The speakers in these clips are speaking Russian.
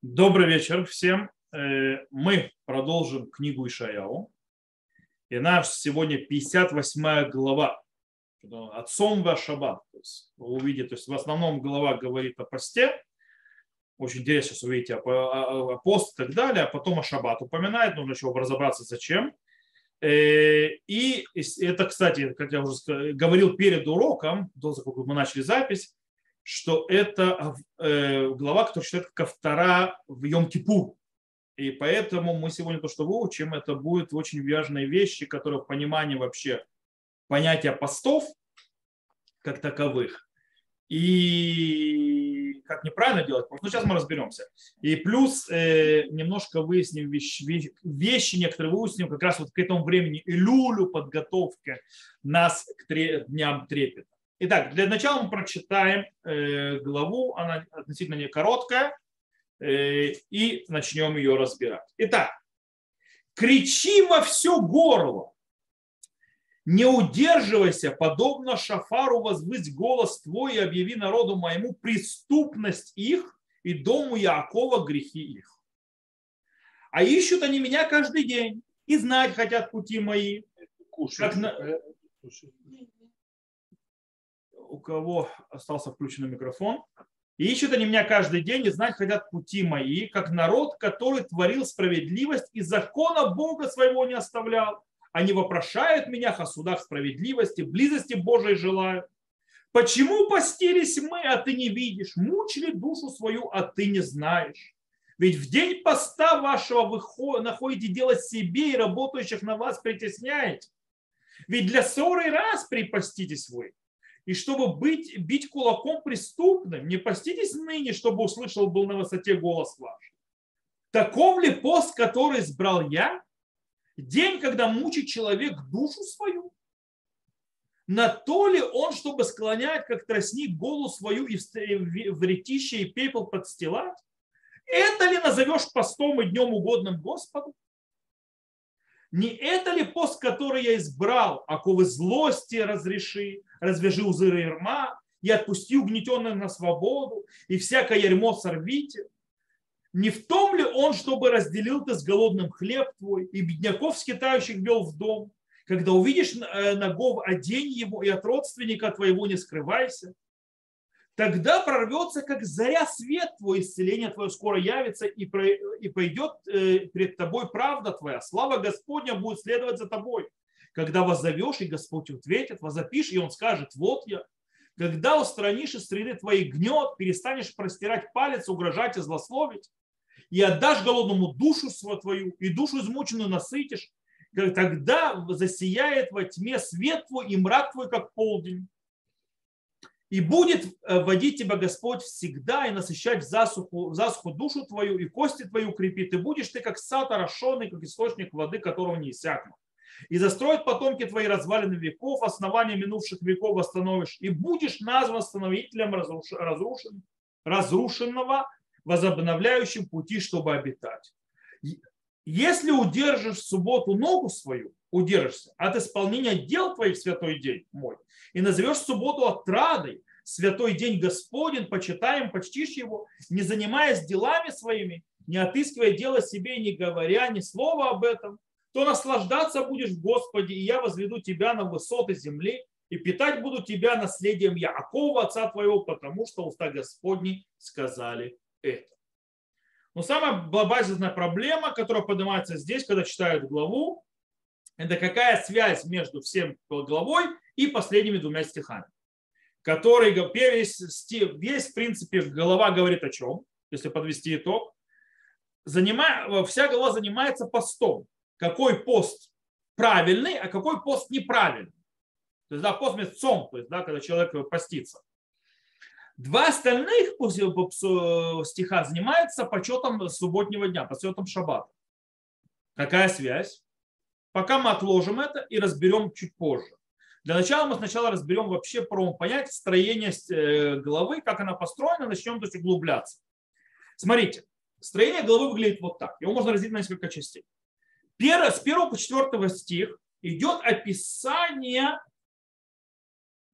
Добрый вечер всем. Э, мы продолжим книгу Ишаяу. И наш сегодня 58 глава. Отцом ваш шаббат. Вы увидите, то есть в основном глава говорит о посте. Очень интересно, сейчас увидите о, о пост и так далее. А потом о шаббат упоминает. Нужно еще разобраться, зачем. Э, и это, кстати, как я уже говорил перед уроком, до того, как мы начали запись, что это э, глава, которая считается как втора в Йом-Кипур. И поэтому мы сегодня то, что выучим, это будут очень важные вещи, которые в понимании вообще понятия постов как таковых. И как неправильно делать, ну сейчас мы разберемся. И плюс э, немножко выясним вещи, вещи, некоторые выясним как раз вот к этому времени и люлю подготовки нас к тре, дням трепета. Итак, для начала мы прочитаем э, главу, она относительно не короткая, э, и начнем ее разбирать. Итак, кричи во все горло, не удерживайся, подобно шафару возвысь голос твой и объяви народу моему преступность их и дому Якова грехи их. А ищут они меня каждый день и знать хотят пути мои. Кушать. Как на у кого остался включенный микрофон. И ищут они меня каждый день и знать хотят пути мои, как народ, который творил справедливость и закона Бога своего не оставлял. Они вопрошают меня о судах справедливости, близости Божией желают. Почему постились мы, а ты не видишь? Мучили душу свою, а ты не знаешь? Ведь в день поста вашего вы находите делать себе и работающих на вас притесняете. Ведь для ссоры раз припаститесь вы и чтобы быть, бить кулаком преступным, не поститесь ныне, чтобы услышал был на высоте голос ваш. Таков ли пост, который избрал я? День, когда мучит человек душу свою? На то ли он, чтобы склонять, как тростник, голову свою и в ретище и пепел подстилать? Это ли назовешь постом и днем угодным Господу? Не это ли пост, который я избрал, оковы злости разреши, развяжи узы ярма, и отпусти угнетенных на свободу, и всякое ярмо сорвите? Не в том ли он, чтобы разделил ты с голодным хлеб твой, и бедняков скитающих вел в дом? Когда увидишь э, ногов, одень его, и от родственника твоего не скрывайся тогда прорвется, как заря свет твой, исцеление твое скоро явится, и пойдет э, перед тобой правда твоя. Слава Господня будет следовать за тобой. Когда воззовешь, и Господь ответит, возопишь, и Он скажет, вот я. Когда устранишь из среды твоей гнет, перестанешь простирать палец, угрожать и злословить, и отдашь голодному душу свою твою, и душу измученную насытишь, тогда засияет во тьме свет твой и мрак твой, как полдень и будет э, водить тебя Господь всегда и насыщать в засуху, в засуху душу твою, и кости твои укрепит, и будешь ты как сад орошенный, как источник воды, которого не иссякнут. И застроят потомки твои развалины веков, основания минувших веков восстановишь, и будешь назван восстановителем разрушен, разрушенного, возобновляющим пути, чтобы обитать. Если удержишь в субботу ногу свою, удержишься от исполнения дел твоих в святой день мой, и назовешь субботу отрадой, святой день Господень, почитаем, почтишь его, не занимаясь делами своими, не отыскивая дело себе, не говоря ни слова об этом, то наслаждаться будешь в Господе, и я возведу тебя на высоты земли, и питать буду тебя наследием Яакова, отца твоего, потому что уста Господни сказали это. Но самая базисная проблема, которая поднимается здесь, когда читают главу, это какая связь между всем главой и последними двумя стихами, который весь, весь в принципе глава говорит о чем, если подвести итог. Занимая, вся глава занимается постом. Какой пост правильный, а какой пост неправильный. То есть, да, пост месяцом, то есть, да, когда человек постится. Два остальных стиха занимаются почетом субботнего дня, почетом шаббата. Какая связь? Пока мы отложим это и разберем чуть позже. Для начала мы сначала разберем вообще про понятие строения э, головы, как она построена, начнем то есть углубляться. Смотрите, строение головы выглядит вот так. Его можно разделить на несколько частей. Первое, с 1 по 4 стих идет описание,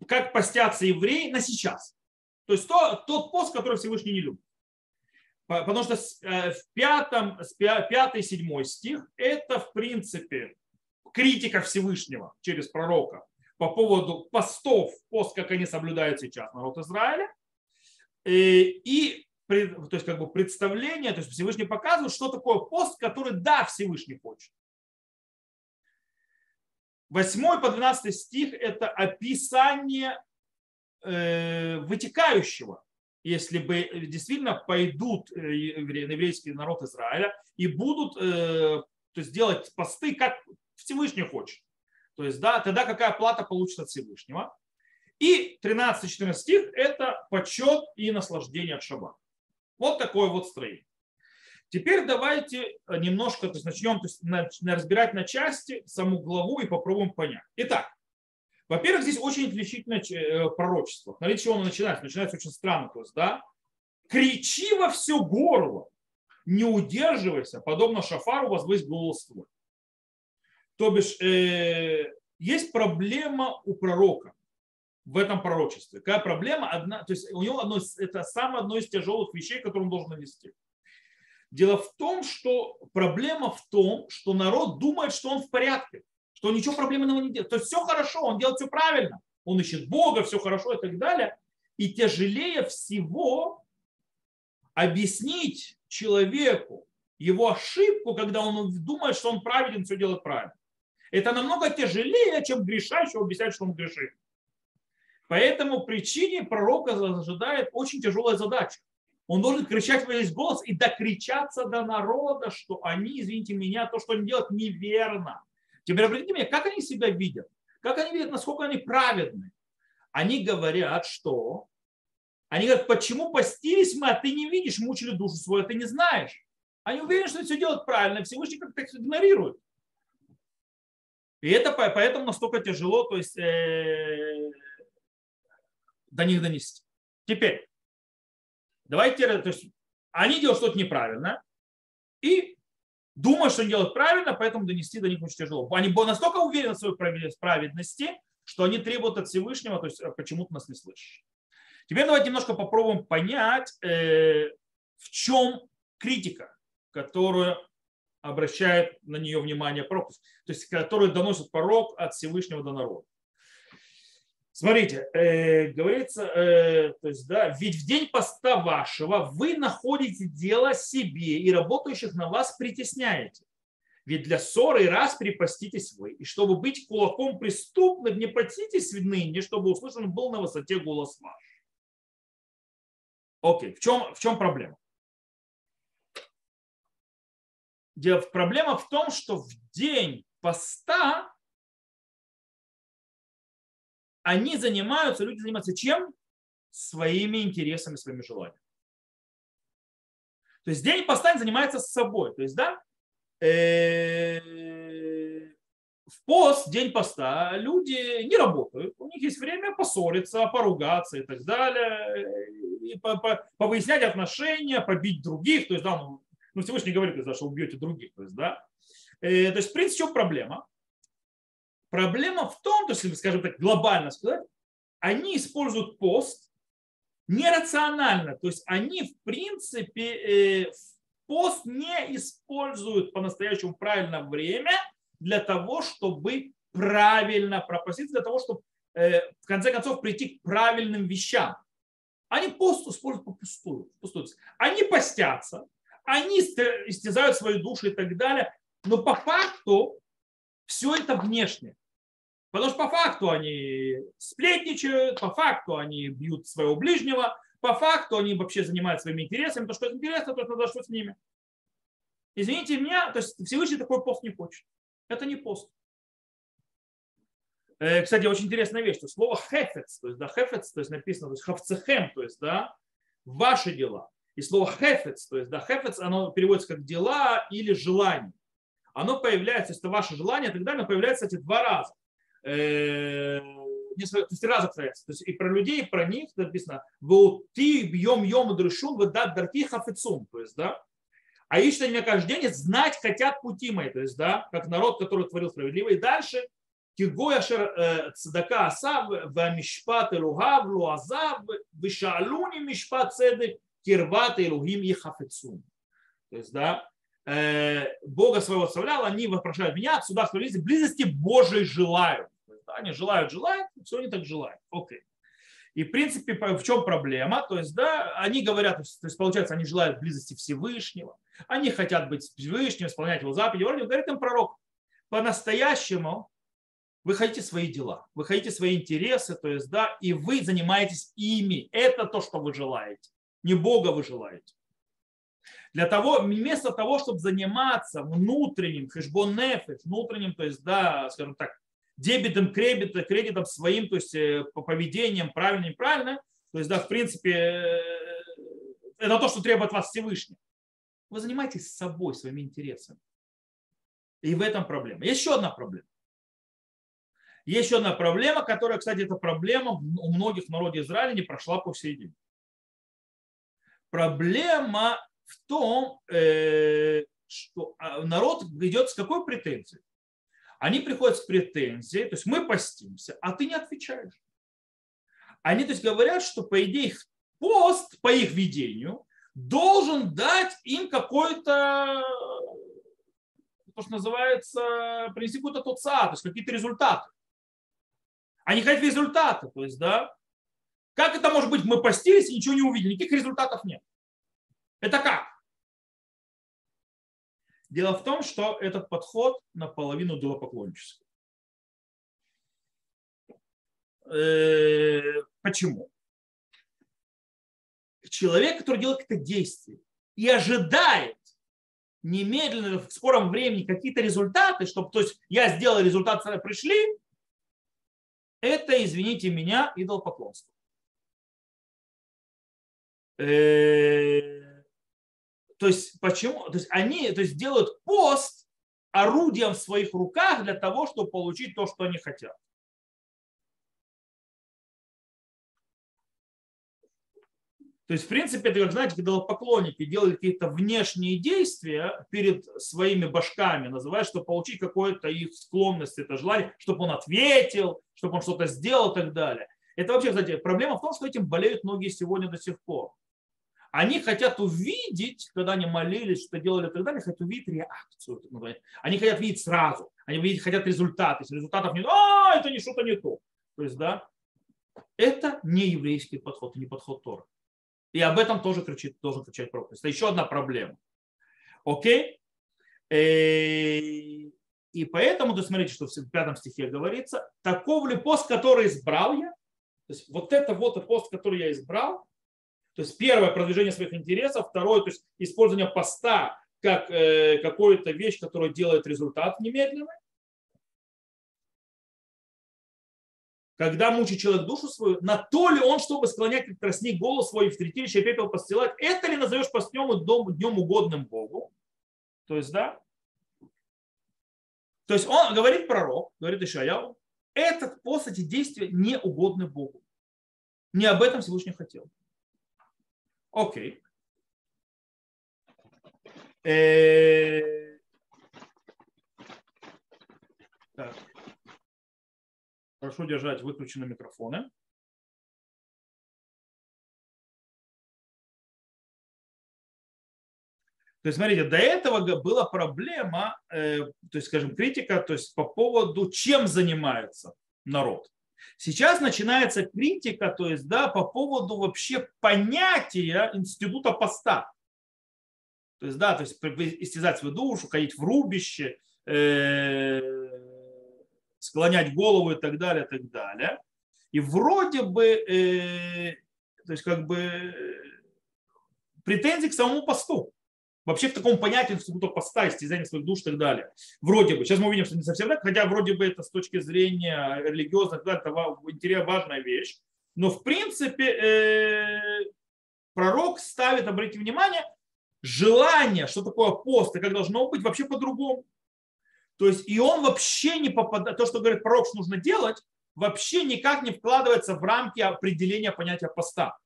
как постятся евреи на сейчас. То есть то, тот пост, который Всевышний не любит. Потому что э, в пятом, пятый, седьмой стих это, в принципе, критика Всевышнего через пророка по поводу постов, пост, как они соблюдают сейчас народ Израиля. И, и то есть как бы представление, то есть Всевышний показывает, что такое пост, который да, Всевышний хочет. 8 по 12 стих – это описание э, вытекающего, если бы действительно пойдут э, еврейский народ Израиля и будут э, то есть делать посты, как Всевышний хочет. То есть, да, тогда какая плата получится от Всевышнего. И 13-14 стих – это почет и наслаждение от шаббата. Вот такое вот строение. Теперь давайте немножко то есть начнем то есть, на, разбирать на части саму главу и попробуем понять. Итак, во-первых, здесь очень отличительное э, пророчество. Смотрите, чего оно начинается. Начинается очень странно. То есть, да, кричи во все горло, не удерживайся, подобно шафару возвысь голос твой. То бишь, э, есть проблема у пророка в этом пророчестве. Какая проблема? Одна, то есть у него одно, это самое одно из тяжелых вещей, которые он должен нанести. Дело в том, что проблема в том, что народ думает, что он в порядке, он ничего проблемного не делает. То есть все хорошо, он делает все правильно. Он ищет Бога, все хорошо и так далее. И тяжелее всего объяснить человеку его ошибку, когда он думает, что он праведен, все делает правильно. Это намного тяжелее, чем грешащего объяснять, что он грешит. По этому причине пророка ожидает очень тяжелая задача. Он должен кричать во весь голос и докричаться до народа, что они, извините меня, то, что они делают, неверно. Теперь обратите меня, как они себя видят? Как они видят, насколько они праведны? Они говорят, что... Они говорят, почему постились мы, а ты не видишь, мучили душу свою, а ты не знаешь. Они уверены, что все делают правильно, Всевышний как-то их игнорирует. И это поэтому настолько тяжело то есть, э, до них донести. Теперь, давайте, то есть, они делают что-то неправильно и думают, что они делают правильно, поэтому донести до них очень тяжело. Они настолько уверены в своей праведности, что они требуют от Всевышнего, то есть э, почему ты нас не слышишь. Теперь давайте немножко попробуем понять, э, в чем критика, которую обращает на нее внимание пророк, то есть который доносит пророк от Всевышнего до народа. Смотрите, э, говорится, э, то есть, да, ведь в день поста вашего вы находите дело себе и работающих на вас притесняете. Ведь для ссоры и раз припаститесь вы. И чтобы быть кулаком преступным, не протитесь ныне, чтобы услышан был на высоте голос ваш. Окей, в чем, в чем проблема? Проблема в том, что в день поста они занимаются, люди занимаются чем? Своими интересами, своими желаниями. То есть день поста занимается с собой. То есть, да, э, в пост, день поста, люди не работают. У них есть время поссориться, поругаться и так далее, и повыяснять отношения, побить других. То есть, да, ну, ну, Всевышний говорит, что убьете других. То есть, да. Э, то есть, в принципе, в чем проблема? Проблема в том, то есть, скажем так, глобально сказать, они используют пост нерационально. То есть они, в принципе, э, пост не используют по-настоящему правильно время для того, чтобы правильно пропустить, для того, чтобы э, в конце концов прийти к правильным вещам. Они пост используют попустую. Они постятся, они истязают свою душу и так далее. Но по факту все это внешне. Потому что по факту они сплетничают, по факту они бьют своего ближнего, по факту они вообще занимаются своими интересами. То, что интересно, то надо что с ними. Извините меня, то есть Всевышний такой пост не хочет. Это не пост. Э, кстати, очень интересная вещь, что слово хефец, то есть, да, хефец, то есть написано, то есть хавцехем, то есть, да, ваши дела. И слово хефец, то есть да, хефец, оно переводится как дела или желание. Оно появляется, если это ваше желание, тогда оно появляется, кстати, два раза. Э, то есть разных обстоятельств. То есть и про людей, и про них написано Вот ты бьем йом дрышун выдат дарки хафицум». То есть, да, а ищут они меня каждый день, знать хотят пути мои, то есть, да, как народ, который творил справедливо. И дальше Кигоя шер э, асав, вамишпат элухав, луазав, вишалуни мишпат цедек, кирват элухим и хафецум. То есть, да, э, Бога своего оставлял, они вопрошают меня, отсюда справедливости, близости Божией желают. Они желают, желают, все они так желают. Окей. И в принципе, в чем проблема? То есть, да, они говорят, то есть, получается, они желают близости Всевышнего, они хотят быть Всевышним, исполнять его заповеди. Говорит им пророк, по-настоящему вы хотите свои дела, вы хотите свои интересы, то есть, да, и вы занимаетесь ими. Это то, что вы желаете. Не Бога вы желаете. Для того, вместо того, чтобы заниматься внутренним, хэшбон-нефеш, внутренним, то есть, да, скажем так, дебетом, кредитом, кредитом своим, то есть э, по поведением правильно, неправильно, то есть, да, в принципе, э, это то, что требует вас Всевышний. Вы занимаетесь собой, своими интересами. И в этом проблема. Есть еще одна проблема. Есть еще одна проблема, которая, кстати, эта проблема у многих в народе Израиля не прошла по всей день. Проблема в том, э, что а, народ идет с какой претензией? Они приходят с претензией, то есть мы постимся, а ты не отвечаешь. Они то есть, говорят, что по идее их пост, по их видению, должен дать им какой-то, то, что называется, принести какой-то тот то есть какие-то результаты. Они хотят результаты, то есть, да, как это может быть, мы постились и ничего не увидели, никаких результатов нет. Это как? Дело в том, что этот подход наполовину идолопоклоннический. Э, почему? Человек, который делает какое-то действие и ожидает немедленно в скором времени какие-то результаты, чтобы, то есть я сделал результат, пришли, это, извините меня, идолопоклонство. Э, то есть почему? То есть они то есть делают пост орудием в своих руках для того, чтобы получить то, что они хотят. То есть, в принципе, это, как знаете, когда поклонники делали какие-то внешние действия перед своими башками, называя, чтобы получить какую-то их склонность, это желание, чтобы он ответил, чтобы он что-то сделал и так далее. Это вообще, кстати, проблема в том, что этим болеют многие сегодня до сих пор. Они хотят увидеть, когда они молились, что делали и так далее, хотят увидеть реакцию. Они хотят видеть сразу. Они хотят результаты. Если результатов нет, а, это не что-то не то. То есть, да, это не еврейский подход, не подход Тора. И об этом тоже кричит, должен кричать пророк. Это еще одна проблема. Окей? Э, и поэтому, то смотрите, что в пятом стихе говорится, таков ли пост, который избрал я, то есть вот это вот пост, который я избрал, то есть первое продвижение своих интересов, второе, то есть использование поста как э, какую-то вещь, которая делает результат немедленный. Когда мучит человек душу свою, на то ли он, чтобы склонять как тростник голос свой в святилище пепел постилать, это ли назовешь постнем и днем угодным Богу? То есть, да? То есть он говорит пророк, говорит Ишаяу, этот пост, эти действия не угодны Богу. Не об этом Всевышний хотел. Окей. Э, так. Прошу держать выключенные микрофоны. То есть, смотрите, до этого была проблема, э, то есть, скажем, критика, то есть по поводу, чем занимается народ. Сейчас начинается критика, то есть, да, по поводу вообще понятия института поста. То есть, да, то есть истязать свою душу, ходить в рубище, э, склонять голову и так далее, и так далее. И вроде бы, э, то есть как бы претензии к самому посту вообще к такому понятию института поста, истязания своих душ и так далее. Вроде бы. Сейчас мы увидим, что не совсем так, хотя вроде бы это с точки зрения религиозных, да, это важная вещь. Но в принципе э, пророк ставит, обратите внимание, желание, что такое пост и как должно быть, вообще по-другому. То есть и он вообще не попадает, то, что говорит пророк, что нужно делать, вообще никак не вкладывается в рамки определения понятия поста.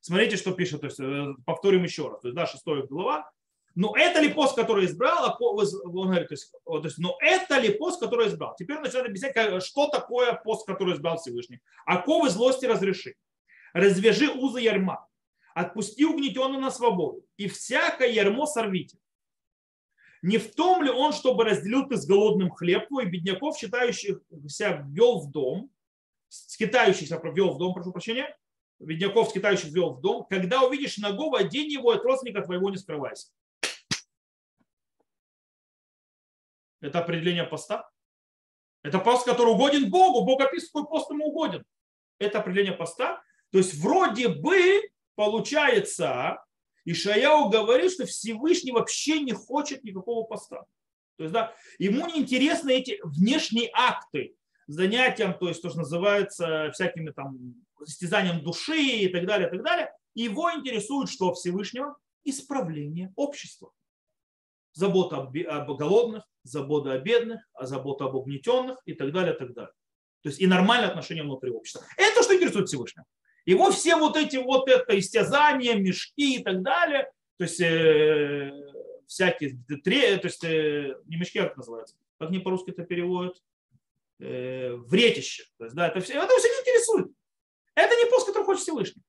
Смотрите, что пишет, то есть э, повторим еще раз. То есть, да, шестая глава, но «Ну, это ли пост, который избрал? А он говорит, то есть, то есть, но «Ну, это ли пост, который избрал? Теперь он начинает объяснять, что такое пост, который избрал Всевышний. Оковы злости разреши. Развяжи узы ярма. отпусти угнетенного на свободу, и всякое ярмо сорвите. Не в том ли он, чтобы разделил ты с голодным хлеб твой, бедняков, считающихся, ввел в дом, скитающихся ввел в дом, прошу прощения, бедняков, скитающих ввел в дом, когда увидишь ногого, одень его от родственника твоего не скрывайся. Это определение поста. Это пост, который угоден Богу. Бог описывает, какой пост ему угоден. Это определение поста. То есть вроде бы получается, Ишаяу говорит, что Всевышний вообще не хочет никакого поста. То есть, да, ему не интересны эти внешние акты занятием, то есть то, что называется всякими там истязанием души и так далее, и так далее. Его интересует что Всевышнего? Исправление общества. Забота об голодных, забота о бедных, а забота об угнетенных и так далее, так далее. То есть и нормальное отношение внутри общества. Это то, что интересует Всевышнего. Его все вот эти вот это истязания, мешки и так далее, то есть э, всякие, то есть э, не мешки, как это называется, как не по-русски это переводят, э, вретище. То есть, да, это все, это все не интересует. Это не пост, который хочет Всевышний.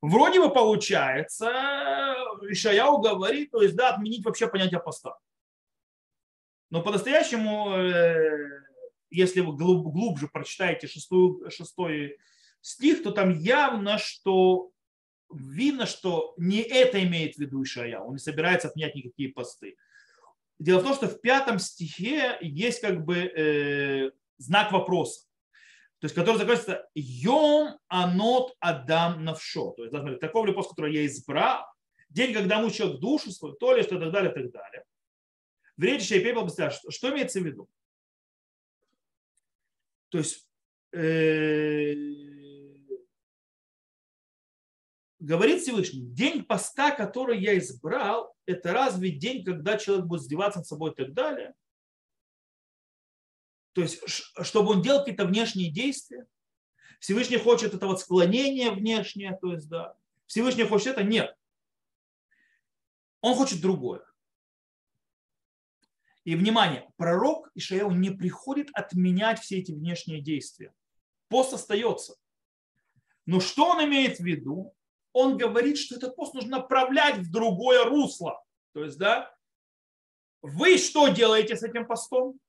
Вроде бы получается, Ишаяу говорит, то есть, да, отменить вообще понятие поста. Но по-настоящему, э, если вы глубже прочитаете шестую, шестой стих, то там явно, что видно, что не это имеет в виду Ишая. Он не собирается отменять никакие посты. Дело в том, что в пятом стихе есть как бы э, знак вопроса, то есть который заканчивается «Йом анот адам навшо». То есть, да, смотри, такого ли который я избрал, день, когда мучил душу свою, то ли, что и так далее, и так далее. В речи и пепел что, что имеется в виду? То есть, э, говорит Всевышний, день поста, который я избрал, это разве день, когда человек будет издеваться над собой и так далее? То есть, чтобы он делал какие-то внешние действия. Всевышний хочет это вот склонение внешнее, то есть, да. Всевышний хочет это? Нет. Он хочет другое. И, внимание, пророк Ишаяу не приходит отменять все эти внешние действия. Пост остается. Но что он имеет в виду? Он говорит, что этот пост нужно направлять в другое русло. То есть, да, вы что делаете с этим постом?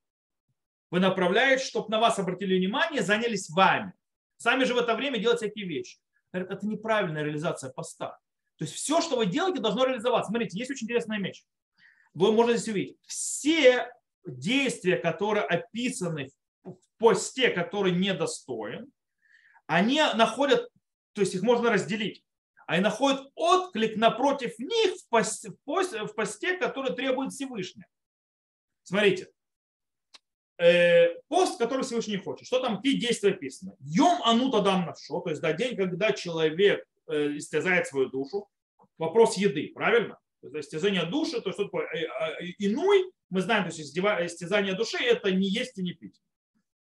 Вы направляете, чтобы на вас обратили внимание, занялись вами. Сами же в это время делать всякие вещи. Это неправильная реализация поста. То есть все, что вы делаете, должно реализоваться. Смотрите, есть очень интересная вещь. Вы можете здесь увидеть. Все действия, которые описаны в посте, который недостоин, они находят, то есть их можно разделить. Они находят отклик напротив них в посте, в посте который требует Всевышний. Смотрите, пост, который Всевышний хочет. Что там, какие действия описаны? Йом анут адам навшо, то есть да, день, когда человек э, истязает свою душу. Вопрос еды, правильно? То есть истязание души, то что такое? Э, иной, мы знаем, то есть истязание души это не есть и не пить.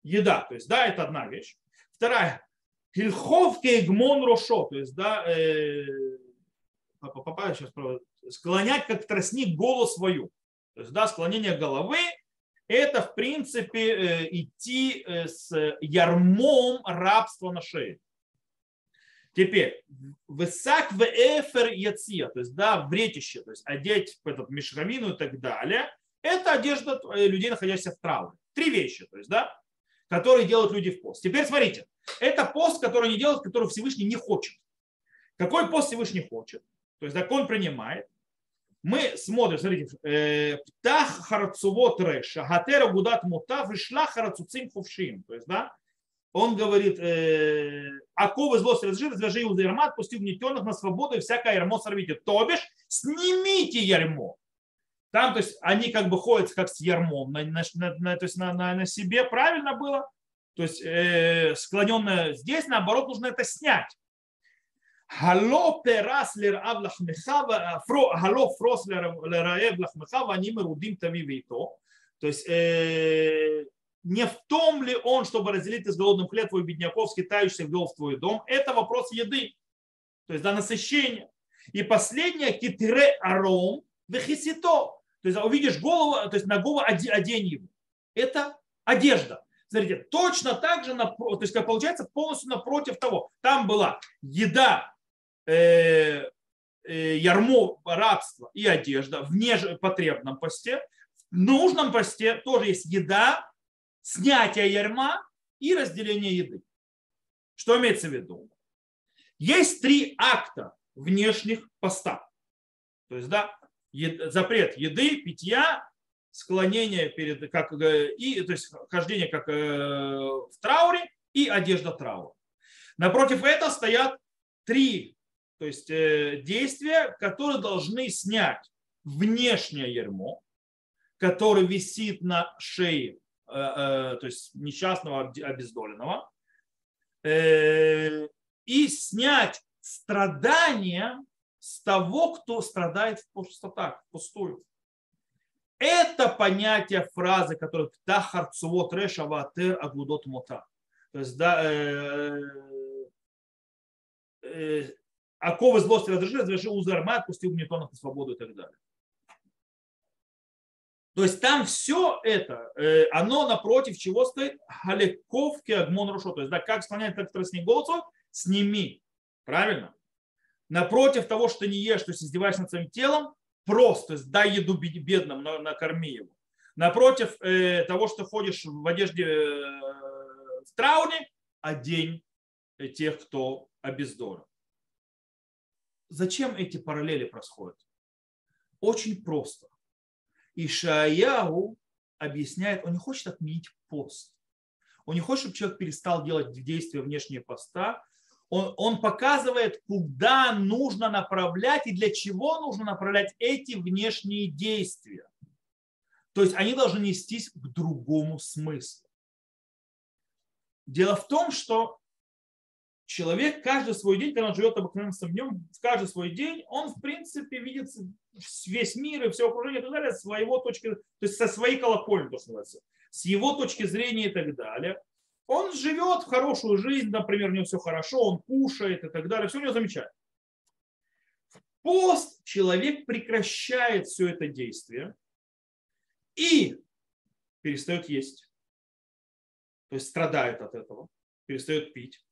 Еда, то есть да, это одна вещь. Вторая, Хильхов кейгмон рошо, то есть да, э, сейчас склонять как тростник голову свою. То есть да, склонение головы это, в принципе, э, идти э, с ярмом рабства на шее. Теперь, высак в эфер яция, то есть, да, вретище, то есть одеть этот мешрамину и так далее, это одежда э, людей, находящихся в травме. Три вещи, то есть, да, которые делают люди в пост. Теперь смотрите, это пост, который не делают, который Всевышний не хочет. Какой пост Всевышний хочет? То есть закон принимает мы смотрим, смотрите, э, птах харцувот реша, гатера гудат мута, вышла харцуцим хувшим. То есть, да, он говорит, э, оковы злость разжи, развяжи его за ярма, отпусти угнетенных на свободу и всякое ярмо сорвите. То бишь, снимите ярмо. Там, то есть, они как бы ходят как с ярмом, на, на, на, то есть на, на, на себе правильно было, то есть э, склоненное здесь, наоборот, нужно это снять. Хало перас лерав лахмеха, хало фрос лераев лахмеха, ваним рудим тами вейто. То есть э, не в том ли он, чтобы разделить из голодным хлеб твой бедняков, скитающихся ввел в твой дом, это вопрос еды, то есть до насыщения. И последнее, китре аром вехисито, то есть увидишь голову, то есть на голову одень его. Это одежда. Смотрите, точно так же, то есть как получается полностью напротив того. Там была еда ярмо, рабство и одежда в непотребном посте. В нужном посте тоже есть еда, снятие ярма и разделение еды. Что имеется в виду? Есть три акта внешних поста. То есть, да, запрет еды, питья, склонение перед, как, э, и, то есть хождение как э, в трауре и одежда траура. Напротив этого стоят три то есть, э, действия, которые должны снять внешнее ярмо, которое висит на шее, то есть несчастного обездоленного, и снять страдания с того, кто страдает просто так, пустую. Это понятие фразы, которая «Тахар цувот реша ватер аглудот мота». То есть, да, э, э, оковы злости разреши, разреши узы арма, отпусти угнетенных на свободу и так далее. То есть там все это, э, оно напротив чего стоит? Халековки агмон рушо. То есть, да, как склоняет как голосов, сними. Правильно? Напротив того, что ты не ешь, то есть издеваешься над своим телом, просто, дай еду бедным, накорми его. Напротив э, того, что ходишь в одежде э, в трауне, одень тех, кто обездорен. Зачем эти параллели происходят? Очень просто. И Шаяу объясняет, он не хочет отменить пост. Он не хочет, чтобы человек перестал делать действия внешние поста, он, он показывает, куда нужно направлять и для чего нужно направлять эти внешние действия. То есть они должны нестись к другому смыслу. Дело в том, что человек каждый свой день, когда он живет обыкновенным днем, в каждый свой день, он в принципе видит весь мир и все окружение и так далее своего точки, то есть со своей колокольни, то, что называется, с его точки зрения и так далее. Он живет в хорошую жизнь, например, у него все хорошо, он кушает и так далее, все у него замечательно. В пост человек прекращает все это действие и перестает есть. То есть страдает от этого, перестает пить.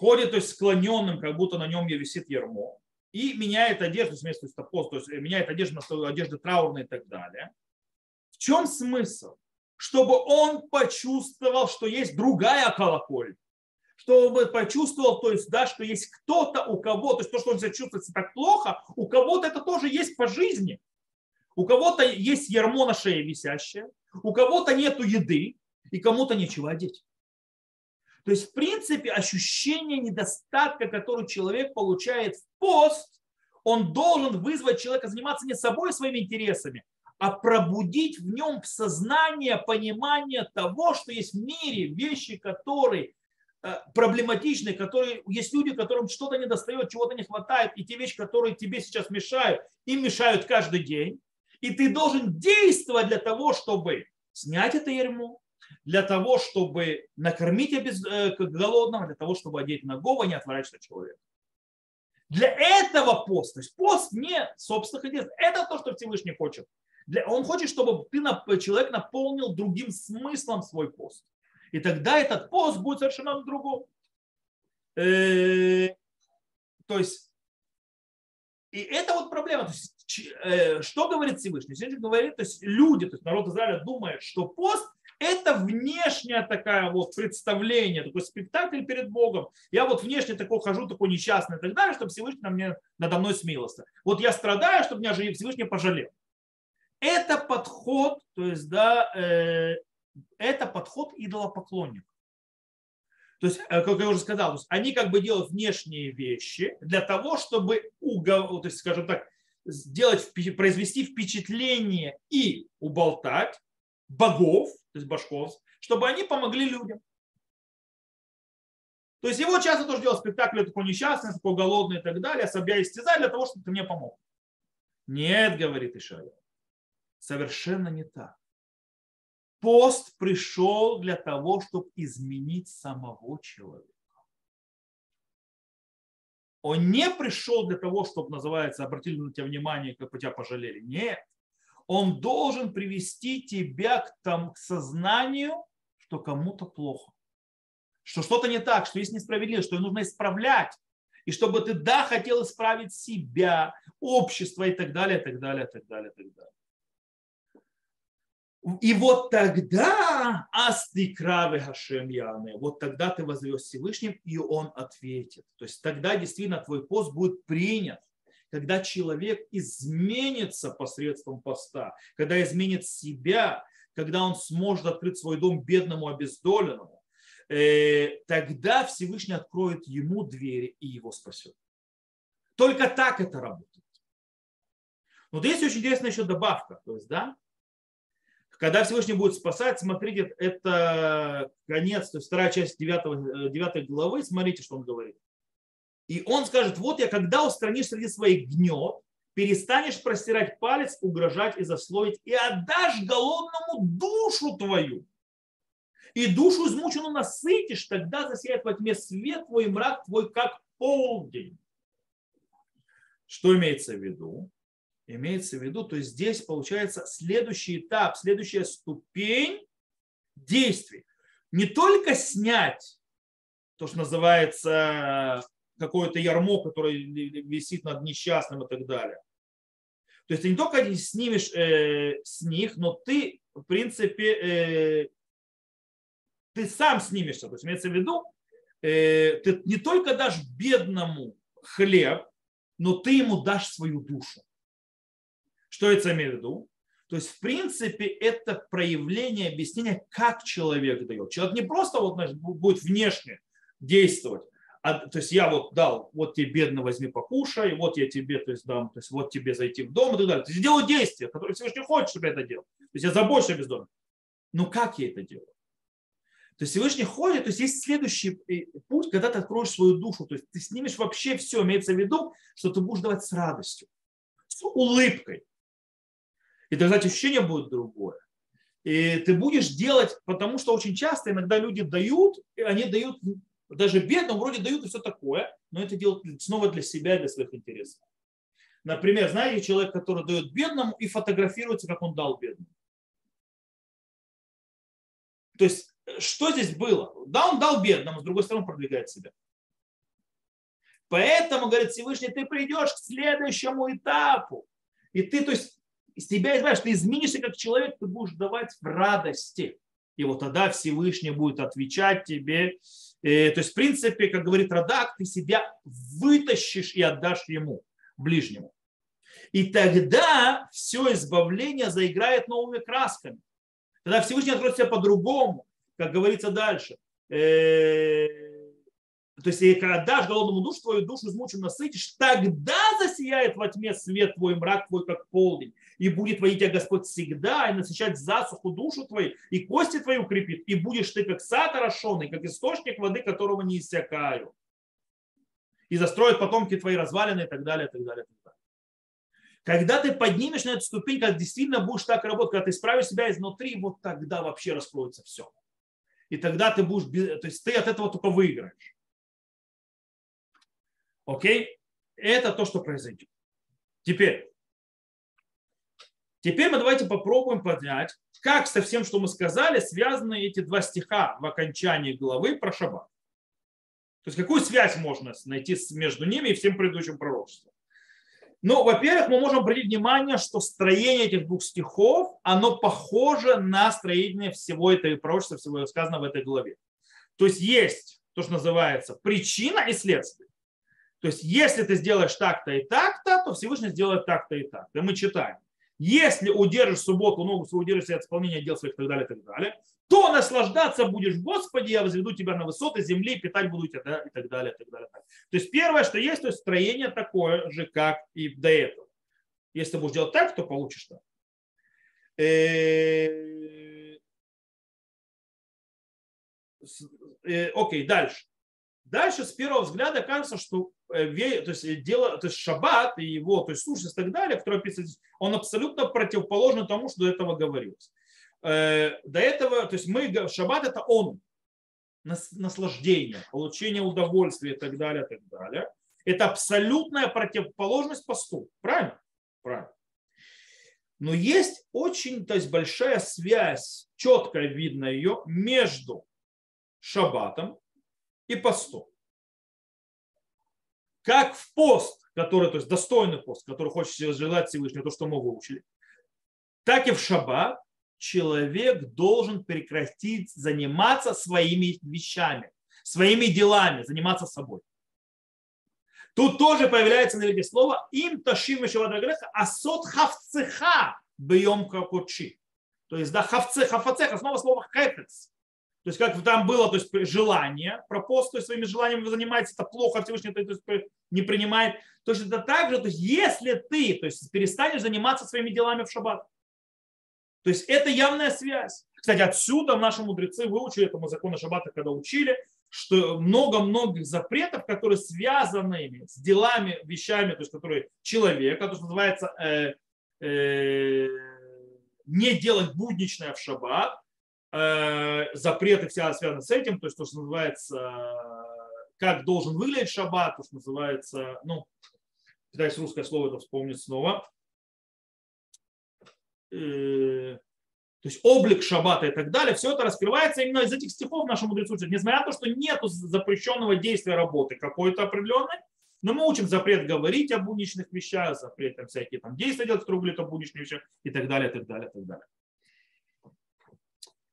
Ходит, то есть склоненным, как будто на нем висит ермо. И меняет одежду, вместо пост, то есть меняет одежду на одежду траурную и так далее. В чем смысл? чтобы он почувствовал, что есть другая колокольня. Чтобы почувствовал, то есть, да, что есть кто-то у кого, то есть то, что он себя чувствует так плохо, у кого-то это тоже есть по жизни. У кого-то есть ярмо на шее висящее, у кого-то нету еды, и кому-то нечего одеть. То есть, в принципе, ощущение недостатка, который человек получает в пост, он должен вызвать человека заниматься не собой и своими интересами, а пробудить в нем сознание, понимание того, что есть в мире вещи, которые э, проблематичны, которые есть люди, которым что-то не достает, чего-то не хватает, и те вещи, которые тебе сейчас мешают, им мешают каждый день. И ты должен действовать для того, чтобы снять это ярмо, для того, чтобы накормить э, голодного, для того, чтобы одеть ногого, не отворачивать от человека. Для этого пост, то есть пост не собственных интересов, это то, что Всевышний хочет. Для, он хочет, чтобы ты, человек наполнил другим смыслом свой пост. И тогда этот пост будет совершенно другом. Э, то есть, и это вот проблема. То есть, э, что говорит Всевышний? Всевышний говорит, то есть люди, то есть народ Израиля думает, что пост это внешнее такое вот представление, такой спектакль перед Богом. Я вот внешне такой хожу, такой несчастный и так далее, чтобы Всевышний на мне, надо мной смилился. Вот я страдаю, чтобы меня Всевышний пожалел. Это подход, то есть, да, э, это подход идолопоклонник. То есть, э, как я уже сказал, они как бы делают внешние вещи для того, чтобы, угов... то есть, скажем так, сделать, произвести впечатление и уболтать богов, то есть башков, чтобы они помогли людям. То есть его часто тоже делают спектакль такой несчастный, такой голодный и так далее, себя истязать для того, чтобы ты мне помог. Нет, говорит Ишая. Совершенно не так. Пост пришел для того, чтобы изменить самого человека. Он не пришел для того, чтобы, называется, обратили на тебя внимание, как бы тебя пожалели. Нет. Он должен привести тебя к, там, к сознанию, что кому-то плохо. Что что-то не так, что есть несправедливость, что ее нужно исправлять. и чтобы ты, да, хотел исправить себя, общество и так далее, и так далее, и так далее, и так далее. И вот тогда Астикравы Хашем Яны, вот тогда ты возьмешь Всевышним, и он ответит. То есть тогда действительно твой пост будет принят, когда человек изменится посредством поста, когда изменит себя, когда он сможет открыть свой дом бедному, обездоленному, э, тогда Всевышний откроет ему двери и его спасет. Только так это работает. Но здесь очень интересная еще добавка. То есть, да, когда Всевышний будет спасать, смотрите, это конец, то есть вторая часть 9, 9 э, главы, смотрите, что он говорит. И он скажет, вот я, когда устранишь среди своих гнет, перестанешь простирать палец, угрожать и засловить, и отдашь голодному душу твою. И душу измученную насытишь, тогда засияет во тьме свет твой, мрак твой, как полдень. Что имеется в виду? Имеется в виду, то есть здесь получается следующий этап, следующая ступень действий. Не только снять то, что называется какое-то ярмо, которое висит над несчастным и так далее. То есть ты не только снимешь э, с них, но ты, в принципе, э, ты сам снимешься. То есть имеется в виду, э, ты не только дашь бедному хлеб, но ты ему дашь свою душу. Что это имеет в виду? То есть, в принципе, это проявление объяснения, как человек дает. Человек не просто вот, значит, будет внешне действовать, а, то есть я вот дал, вот тебе бедно возьми покушай, вот я тебе то есть, дам, то есть вот тебе зайти в дом и так далее. То есть делаю действия, которые Всевышний хочет, чтобы я это делал. То есть я забочусь о бездомных. Но как я это делаю? То есть Всевышний ходит, то есть есть следующий э, путь, когда ты откроешь свою душу, то есть ты снимешь вообще все, имеется в виду, что ты будешь давать с радостью, с улыбкой. И тогда ощущение будет другое. И ты будешь делать, потому что очень часто иногда люди дают, и они дают даже бедным, вроде дают и все такое, но это делают снова для себя, для своих интересов. Например, знаете, человек, который дает бедному и фотографируется, как он дал бедному. То есть, что здесь было? Да, он дал бедному, с другой стороны, продвигает себя. Поэтому, говорит Всевышний, ты придешь к следующему этапу. И ты, то есть, из тебя избавишь, ты изменишься как человек, ты будешь давать в радости. И вот тогда Всевышний будет отвечать тебе. Э, то есть, в принципе, как говорит Радак, ты себя вытащишь и отдашь ему, ближнему. И тогда все избавление заиграет новыми красками. Тогда Всевышний откроет себя по-другому, как говорится дальше. Э, то есть, если отдашь голодному душу, твою душу измученную насытишь, тогда засияет во тьме свет твой, мрак твой, как полдень. И будет водить тебя Господь всегда, и насыщать засуху душу твою, и кости твои укрепит. И будешь ты, как сад орошенный, как источник воды, которого не иссякаю. И застроят потомки твои развалины, и так далее, и так далее, и так далее. Когда ты поднимешь на эту ступень, когда действительно будешь так работать, когда ты исправишь себя изнутри, вот тогда вообще раскроется все. И тогда ты будешь, то есть ты от этого только выиграешь. Окей? Это то, что произойдет. Теперь, теперь мы давайте попробуем понять, как со всем, что мы сказали, связаны эти два стиха в окончании главы про шаббат. То есть какую связь можно найти между ними и всем предыдущим пророчеством. Ну, во-первых, мы можем обратить внимание, что строение этих двух стихов, оно похоже на строение всего этого пророчества, всего сказанного в этой главе. То есть есть то, что называется причина и следствие. То есть, если ты сделаешь так-то и так-то, то Всевышний сделает так-то и так. И мы читаем. Если удержишь субботу, ногу свою удержишь от исполнения дел своих и так далее, и так далее, то наслаждаться будешь, Господи, я возведу тебя на высоты земли, питать буду тебя, и так далее, и так далее. То есть первое, что есть, то есть строение такое же, как и до этого. Если будешь делать так, то получишь так. Э, э, окей, дальше. Дальше с первого взгляда кажется, что то есть дело, то есть шаббат и его, то есть сущность и так далее, который описывается, он абсолютно противоположен тому, что до этого говорилось. Э, до этого, то есть мы, шаббат это он, наслаждение, получение удовольствия и так далее, и так далее. Это абсолютная противоположность посту. Правильно? Правильно. Но есть очень то есть большая связь, четко видно ее, между шаббатом и постом. Как в пост, который, то есть достойный пост, который хочет желать Всевышнего, то, что мы выучили, так и в шаббат человек должен прекратить заниматься своими вещами, своими делами, заниматься собой. Тут тоже появляется на виде слова им ташим греха асот хавцеха бьем кокучи. То есть, да, хавце, хафацеха, снова слово хефец. То есть, как там было, то есть, желание, про пост, то есть, своими желаниями вы это плохо, Всевышний то есть, не принимает. То есть, это так же, то есть, если ты, то есть, перестанешь заниматься своими делами в шаббат. То есть, это явная связь. Кстати, отсюда наши мудрецы выучили этому закону шаббата, когда учили, что много-многих запретов, которые связаны с делами, вещами, то есть которые человека, то, что называется э, э, не делать будничное в шаббат, запреты все связаны с этим, то есть то, что называется, как должен выглядеть шаббат, то, что называется, ну, пытаюсь русское слово это вспомнить снова, э, то есть облик шаббата и так далее, все это раскрывается именно из этих стихов нашему мудрецу. Несмотря на то, что нет запрещенного действия работы какой-то определенной, но мы учим запрет говорить о будничных вещах, запрет там, всякие там действия делать, которые были о будничных вещах и так далее, и так далее, и так далее.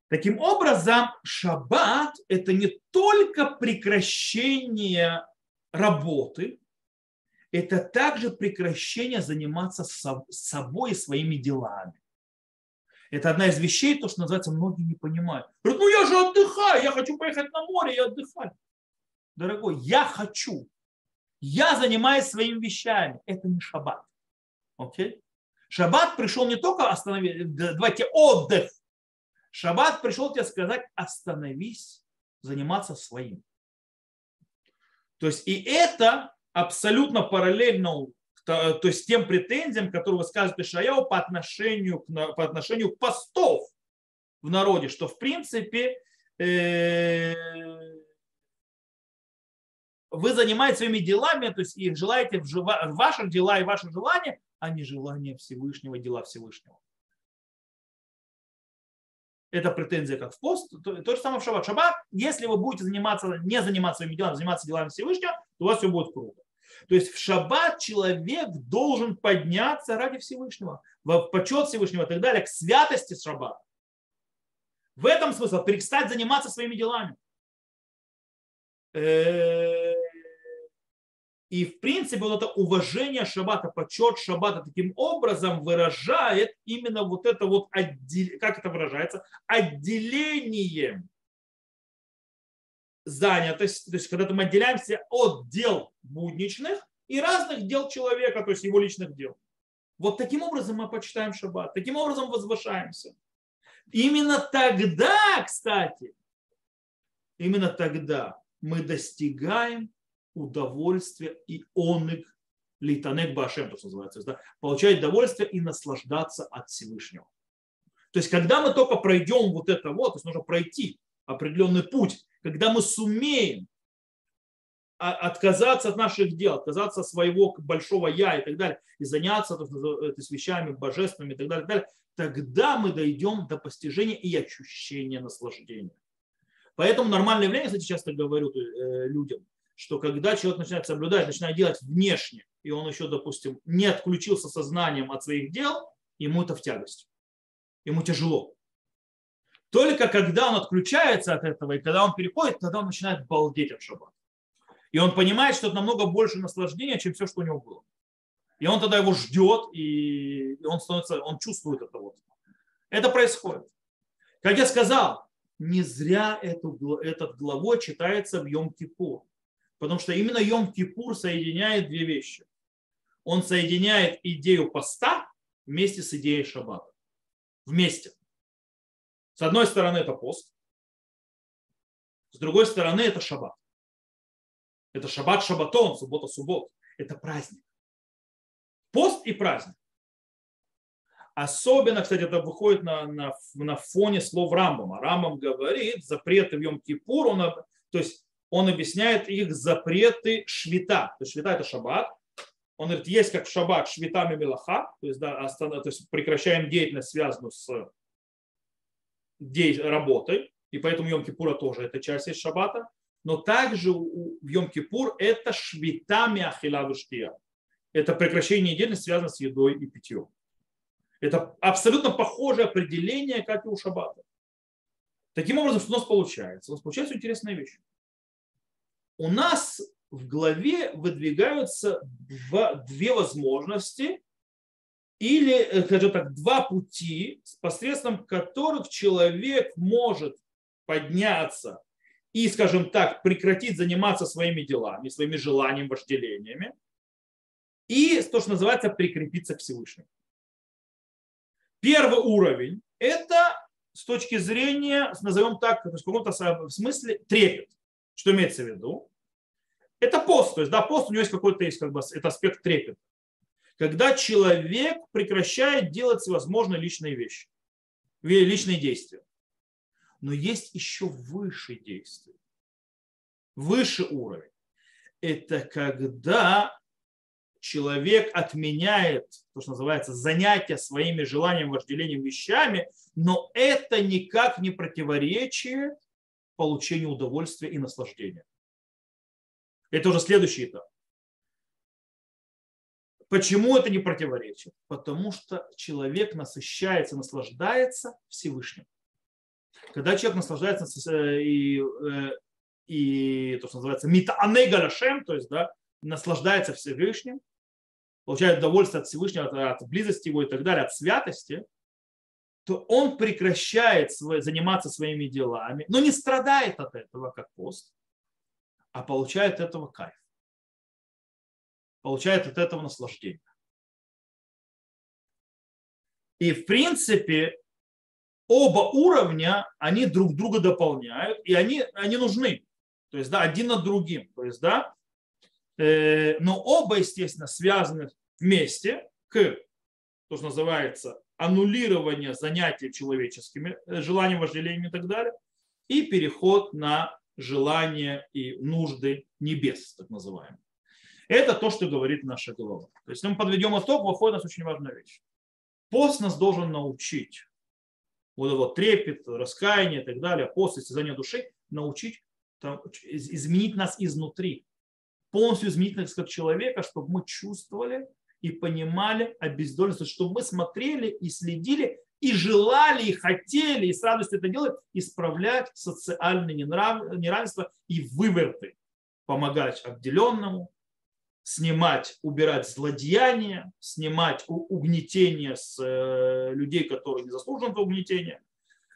Таким образом, шаббат – это не только прекращение работы, это также прекращение заниматься собой и своими делами. Это одна из вещей, то, что называется, многие не понимают. Говорят, ну я же отдыхаю, я хочу поехать на море и отдыхать. Дорогой, я хочу. Я занимаюсь своими вещами. Это не шаббат. Окей? Шаббат пришел не только остановить, давайте отдых. Шаббат пришел тебе сказать, остановись, заниматься своим. То есть и это абсолютно параллельно то, есть тем претензиям, которые высказывает Ишаяу по отношению, к, по отношению к постов в народе, что в принципе э, вы занимаетесь своими делами, то есть и желаете в ваших дела и ваши желания, а не желания Всевышнего, дела Всевышнего. Это претензия как в пост, то, то же самое в шаббат. Шаббат, если вы будете заниматься, не заниматься своими делами, заниматься делами Всевышнего, то у вас все будет круто. То есть в шаббат человек должен подняться ради Всевышнего, в почет Всевышнего и так далее, к святости шаббата. В этом смысл, перестать заниматься своими делами. И в принципе вот это уважение шаббата, почет шаббата таким образом выражает именно вот это вот, как это выражается, отделением занятость, то есть когда мы отделяемся от дел будничных и разных дел человека, то есть его личных дел. Вот таким образом мы почитаем шаббат, таким образом возвышаемся. Именно тогда, кстати, именно тогда мы достигаем удовольствия и онык литанек башем, то называется, да, получать удовольствие и наслаждаться от Всевышнего. То есть, когда мы только пройдем вот это вот, то есть нужно пройти определенный путь, когда мы сумеем отказаться от наших дел, отказаться от своего большого я и так далее, и заняться то, есть, вещами божественными и так далее, и так далее, тогда мы дойдем до постижения и ощущения наслаждения. Поэтому нормальное время, кстати, часто говорю э, людям, что когда человек начинает соблюдать, начинает делать внешне, и он еще, допустим, не отключился сознанием от своих дел, ему это в тягость. Ему тяжело. Только когда он отключается от этого, и когда он переходит, тогда он начинает балдеть от шаббата. И он понимает, что это намного больше наслаждения, чем все, что у него было. И он тогда его ждет, и он становится, он чувствует это вот. Это происходит. Как я сказал, не зря эту, этот главой читается в Йом-Кипур. Потому что именно Йом-Кипур соединяет две вещи. Он соединяет идею поста вместе с идеей шаббата. Вместе. С одной стороны это пост, с другой стороны это шаббат. Это шаббат шаббатон, суббота суббот. Это праздник. Пост и праздник. Особенно, кстати, это выходит на, на, на фоне слов Рамбама. Рамбам говорит, запреты в Йом-Кипур, он, то есть он объясняет их запреты швита. То есть швита это шаббат. Он говорит, есть как шаббат швитами милаха, то есть, да, то есть прекращаем деятельность, связанную с работой, и поэтому Йом Кипура тоже это часть из шаббата. но также в Йом-Кипур это швитами ахила Это прекращение недели связано с едой и питьем. Это абсолютно похожее определение, как и у шаббата. Таким образом, что у нас получается? У нас получается интересная вещь. У нас в главе выдвигаются две возможности или, э, скажем так, два пути, посредством которых человек может подняться и, скажем так, прекратить заниматься своими делами, своими желаниями, вожделениями, и то, что называется, прикрепиться к Всевышнему. Первый уровень – это с точки зрения, назовем так, в каком-то смысле трепет. Что имеется в виду? Это пост, то есть да, пост у него есть какой-то есть как бы, это аспект трепета. Когда человек прекращает делать всевозможные личные вещи, личные действия. Но есть еще выше действия, выше уровень. Это когда человек отменяет то, что называется занятия своими желаниями, вожделением, вещами, но это никак не противоречие получению удовольствия и наслаждения. Это уже следующий этап. Почему это не противоречит? Потому что человек насыщается, наслаждается Всевышним. Когда человек наслаждается э, и, э, и то, что называется митаанегалашем, то есть да, наслаждается Всевышним, получает удовольствие от Всевышнего, от, от близости его и так далее, от святости, то он прекращает свой, заниматься своими делами, но не страдает от этого, как пост, а получает от этого кайф. Получает от этого наслаждение. И в принципе оба уровня, они друг друга дополняют, и они, они нужны. То есть, да, один над другим. То есть, да, э, но оба, естественно, связаны вместе к, то, что называется, аннулирование занятий человеческими, э, желанием, вожделением и так далее, и переход на желания и нужды небес, так называемые. Это то, что говорит наша голова. То есть, если мы подведем итог, выходит у нас очень важная вещь. Пост нас должен научить вот этот трепет, раскаяние и так далее, пост, истязание души, научить там, изменить нас изнутри, полностью изменить нас как человека, чтобы мы чувствовали и понимали обездоленность, чтобы мы смотрели и следили и желали, и хотели, и с радостью это делать, исправлять социальное неравенство и выверты, помогать обделенному, снимать, убирать злодеяния, снимать угнетение с э, людей, которые не заслуживают угнетения,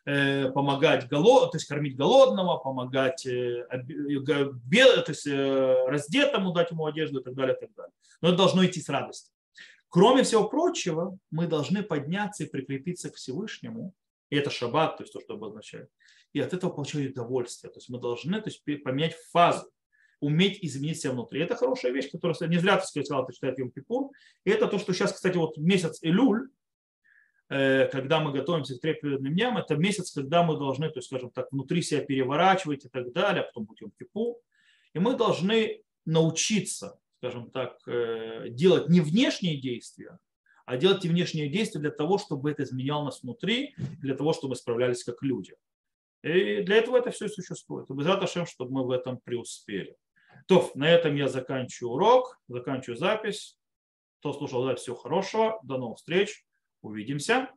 помогать голод, то есть кормить голодного, помогать э, то есть, раздетому дать ему одежду и так далее, и так далее. Но это должно идти с радостью. Кроме всего прочего, мы должны подняться и прикрепиться к Всевышнему. И это шаббат, то есть то, что обозначает. И от этого получать удовольствие. То есть мы должны то есть, поменять фазу, уметь изменить себя внутри. Это хорошая вещь, которая не зря, так сказать, это читает Йом Кипур. И это то, что сейчас, кстати, вот месяц Элюль, э, когда мы готовимся к трепетным дням, это месяц, когда мы должны, то есть, скажем так, внутри себя переворачивать и так далее, а потом будет Йом Кипур. И мы должны научиться скажем так, э, делать не внешние действия, а делать и внешние действия для того, чтобы это изменяло нас внутри, для того, чтобы мы справлялись как люди. И для этого это все существует. И Безраташем, чтобы мы в этом преуспели. То, на этом я заканчиваю урок, заканчиваю запись. Кто слушал, да, всего хорошего. До новых встреч. Увидимся.